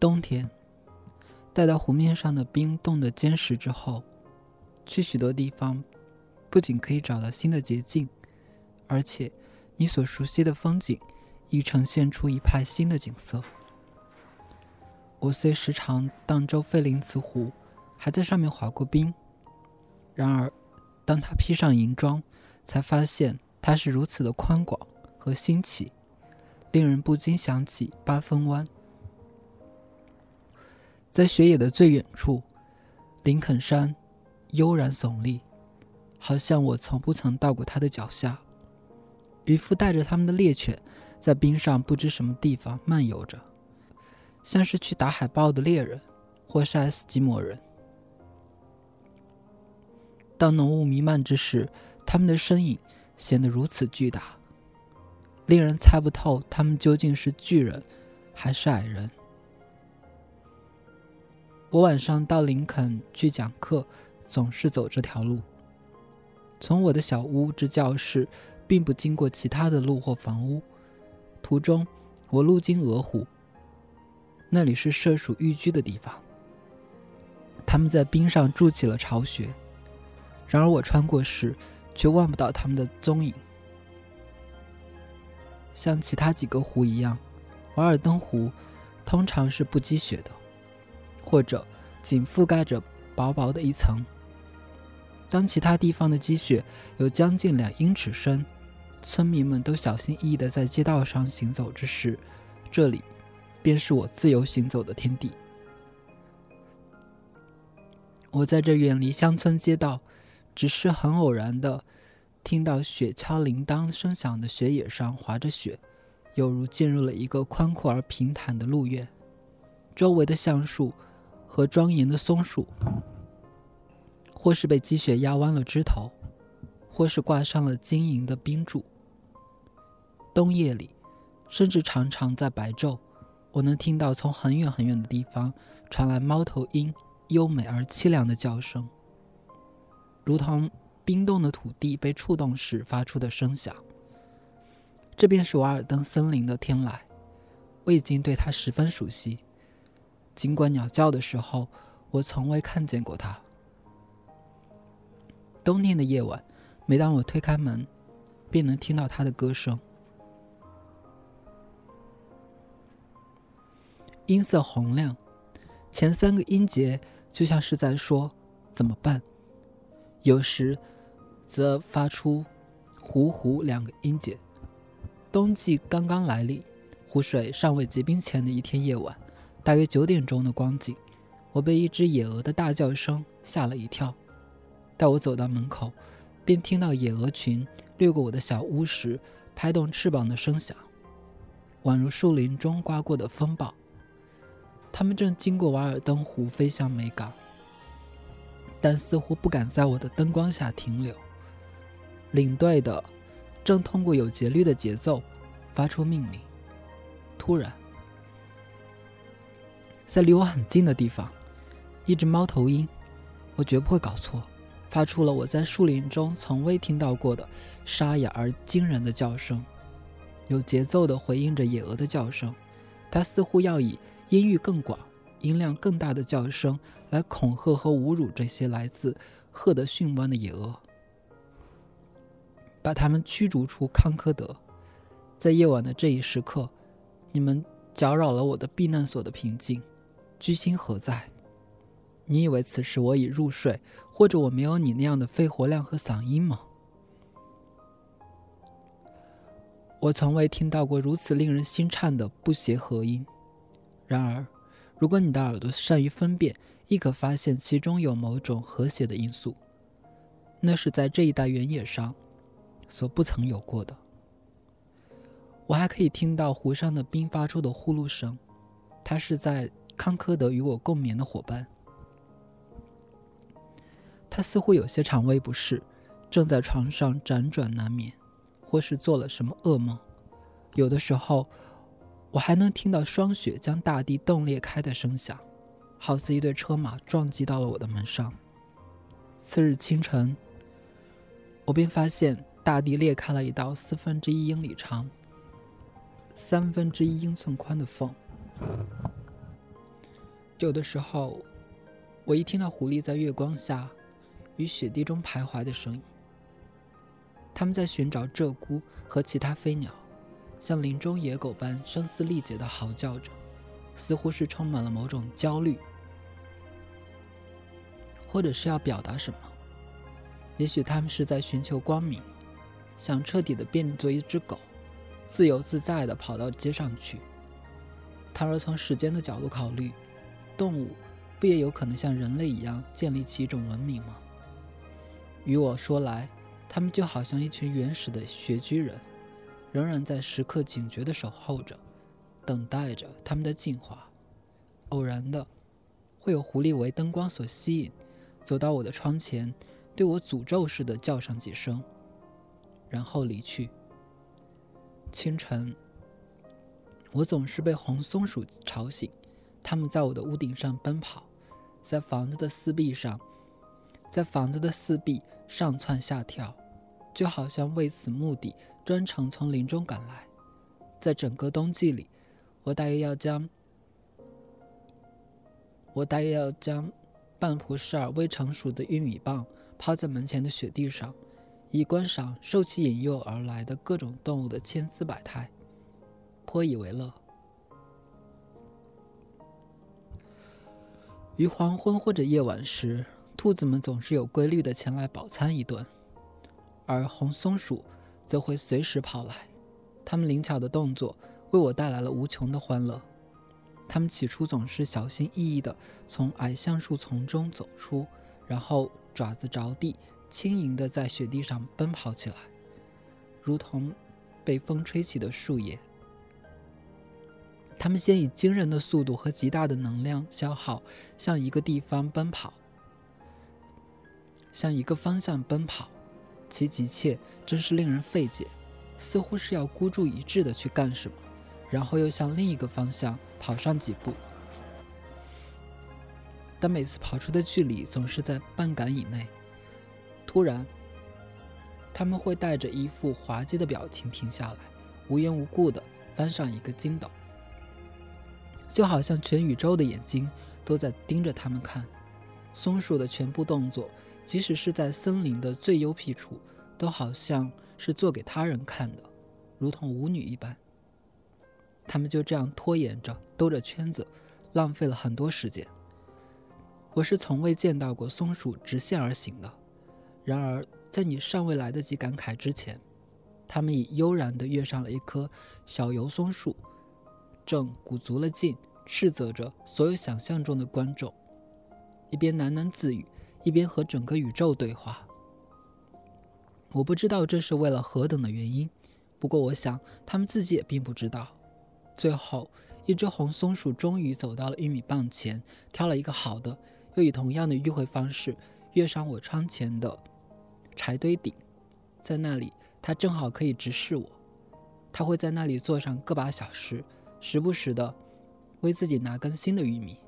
冬天，待到湖面上的冰冻得坚实之后，去许多地方，不仅可以找到新的捷径，而且你所熟悉的风景亦呈现出一派新的景色。我虽时常荡舟费林茨湖，还在上面滑过冰，然而，当他披上银装，才发现它是如此的宽广和新奇，令人不禁想起八分湾。在雪野的最远处，林肯山悠然耸立，好像我从不曾到过它的脚下。渔夫带着他们的猎犬，在冰上不知什么地方漫游着。像是去打海豹的猎人，或是爱斯基摩人。当浓雾弥漫之时，他们的身影显得如此巨大，令人猜不透他们究竟是巨人还是矮人。我晚上到林肯去讲课，总是走这条路。从我的小屋至教室，并不经过其他的路或房屋。途中，我路经鹅湖。那里是射鼠寓居的地方。他们在冰上筑起了巢穴，然而我穿过时，却望不到他们的踪影。像其他几个湖一样，瓦尔登湖通常是不积雪的，或者仅覆盖着薄薄的一层。当其他地方的积雪有将近两英尺深，村民们都小心翼翼地在街道上行走之时，这里。便是我自由行走的天地。我在这远离乡村街道，只是很偶然的听到雪橇铃铛声响的雪野上滑着雪，犹如进入了一个宽阔而平坦的路院。周围的橡树和庄严的松树，或是被积雪压弯了枝头，或是挂上了晶莹的冰柱。冬夜里，甚至常常在白昼。我能听到从很远很远的地方传来猫头鹰优美而凄凉的叫声，如同冰冻的土地被触动时发出的声响。这便是瓦尔登森林的天籁，我已经对它十分熟悉。尽管鸟叫的时候，我从未看见过它。冬天的夜晚，每当我推开门，便能听到它的歌声。音色洪亮，前三个音节就像是在说“怎么办”，有时则发出“呼呼”两个音节。冬季刚刚来临，湖水尚未结冰前的一天夜晚，大约九点钟的光景，我被一只野鹅的大叫声吓了一跳。待我走到门口，便听到野鹅群掠过我的小屋时拍动翅膀的声响，宛如树林中刮过的风暴。他们正经过瓦尔登湖，飞向美港，但似乎不敢在我的灯光下停留。领队的正通过有节律的节奏发出命令。突然，在离我很近的地方，一只猫头鹰，我绝不会搞错，发出了我在树林中从未听到过的沙哑而惊人的叫声，有节奏地回应着野鹅的叫声。它似乎要以。音域更广、音量更大的叫声来恐吓和侮辱这些来自赫德逊湾的野鹅，把他们驱逐出康科德。在夜晚的这一时刻，你们搅扰了我的避难所的平静。居心何在？你以为此时我已入睡，或者我没有你那样的肺活量和嗓音吗？我从未听到过如此令人心颤的不协和音。然而，如果你的耳朵善于分辨，亦可发现其中有某种和谐的因素。那是在这一带原野上所不曾有过的。我还可以听到湖上的冰发出的呼噜声，它是在康科德与我共眠的伙伴。他似乎有些肠胃不适，正在床上辗转难眠，或是做了什么噩梦。有的时候。我还能听到霜雪将大地冻裂开的声响，好似一对车马撞击到了我的门上。次日清晨，我便发现大地裂开了一道四分之一英里长、三分之一英寸宽的缝，有的时候，我一听到狐狸在月光下与雪地中徘徊的声音，他们在寻找鹧鸪和其他飞鸟，像林中野狗般声嘶力竭地嚎叫着，似乎是充满了某种焦虑，或者是要表达什么。也许他们是在寻求光明，想彻底的变作一只狗，自由自在地跑到街上去。倘若从时间的角度考虑，动物不也有可能像人类一样建立起一种文明吗？于我说来，他们就好像一群原始的穴居人，仍然在时刻警觉地守候着，等待着他们的进化。偶然的，会有狐狸为灯光所吸引，走到我的窗前。对我诅咒似的叫上几声，然后离去。清晨，我总是被红松鼠吵醒，他们在我的屋顶上奔跑，在房子的四壁上，在房子的四壁上蹿下跳，就好像为此目的专程从林中赶来。在整个冬季里，我大约要将，我大约要将半蒲氏尔未成熟的玉米棒。趴在门前的雪地上，以观赏受其引诱而来的各种动物的千姿百态，颇以为乐。于黄昏或者夜晚时，兔子们总是有规律的前来饱餐一顿，而红松鼠则会随时跑来。它们灵巧的动作为我带来了无穷的欢乐。它们起初总是小心翼翼地从矮橡树丛中走出，然后。爪子着地，轻盈地在雪地上奔跑起来，如同被风吹起的树叶。他们先以惊人的速度和极大的能量消耗向一个地方奔跑，向一个方向奔跑，其急切真是令人费解，似乎是要孤注一掷的去干什么，然后又向另一个方向跑上几步。但每次跑出的距离总是在半杆以内。突然，他们会带着一副滑稽的表情停下来，无缘无故的翻上一个筋斗，就好像全宇宙的眼睛都在盯着他们看。松鼠的全部动作，即使是在森林的最幽僻处，都好像是做给他人看的，如同舞女一般。他们就这样拖延着，兜着圈子，浪费了很多时间。我是从未见到过松鼠直线而行的。然而，在你尚未来得及感慨之前，他们已悠然地跃上了一棵小油松树，正鼓足了劲斥责着所有想象中的观众，一边喃喃自语，一边和整个宇宙对话。我不知道这是为了何等的原因，不过我想他们自己也并不知道。最后，一只红松鼠终于走到了玉米棒前，挑了一个好的。又以同样的迂回方式跃上我窗前的柴堆顶，在那里，它正好可以直视我。它会在那里坐上个把小时，时不时的为自己拿根新的玉米。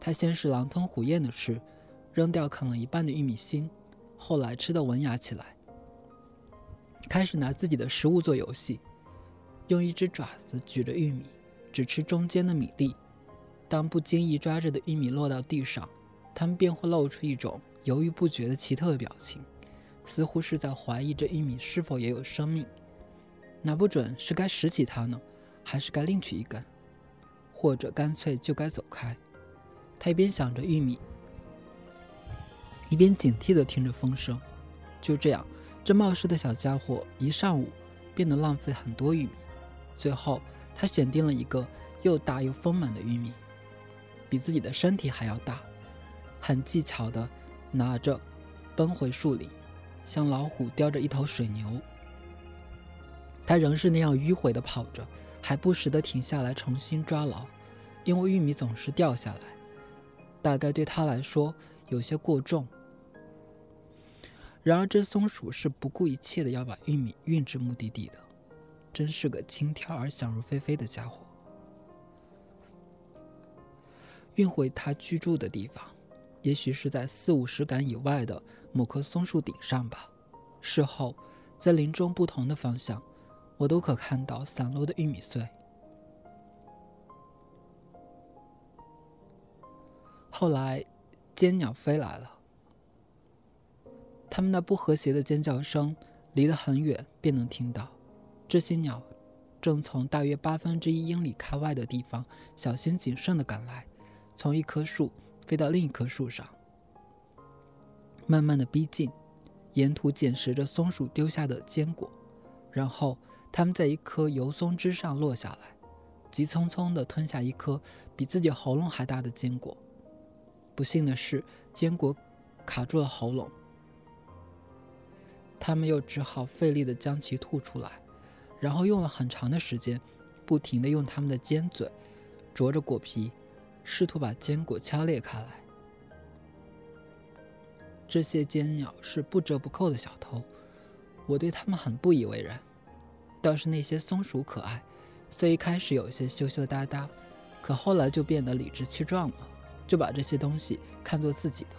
他先是狼吞虎咽的吃，扔掉啃了一半的玉米芯，后来吃的文雅起来，开始拿自己的食物做游戏，用一只爪子举着玉米，只吃中间的米粒。当不经意抓着的玉米落到地上。他们便会露出一种犹豫不决的奇特表情，似乎是在怀疑这玉米是否也有生命。拿不准是该拾起它呢，还是该另取一根，或者干脆就该走开。他一边想着玉米，一边警惕地听着风声。就这样，这冒失的小家伙一上午变得浪费很多玉米。最后，他选定了一个又大又丰满的玉米，比自己的身体还要大。很技巧地拿着，奔回树林，像老虎叼着一头水牛。他仍是那样迂回地跑着，还不时的停下来重新抓牢，因为玉米总是掉下来，大概对他来说有些过重。然而这松鼠是不顾一切的要把玉米运至目的地的，真是个轻佻而想入非非的家伙。运回他居住的地方。也许是在四五十杆以外的某棵松树顶上吧。事后，在林中不同的方向，我都可看到散落的玉米穗。后来，尖鸟飞来了，它们那不和谐的尖叫声，离得很远便能听到。这些鸟正从大约八分之一英里开外的地方，小心谨慎地赶来，从一棵树飞到另一棵树上，慢慢地逼近，沿途捡拾着松鼠丢下的坚果，然后它们在一棵油松枝上落下来，急匆匆地吞下一颗比自己喉咙还大的坚果。不幸的是，坚果卡住了喉咙，它们又只好费力地将其吐出来。然后用了很长的时间，不停地用它们的尖嘴啄着果皮，试图把坚果敲裂开来。这些尖鸟是不折不扣的小偷，我对它们很不以为然。倒是那些松鼠可爱，所以开始有些羞羞答答，可后来就变得理直气壮了，就把这些东西看作自己的。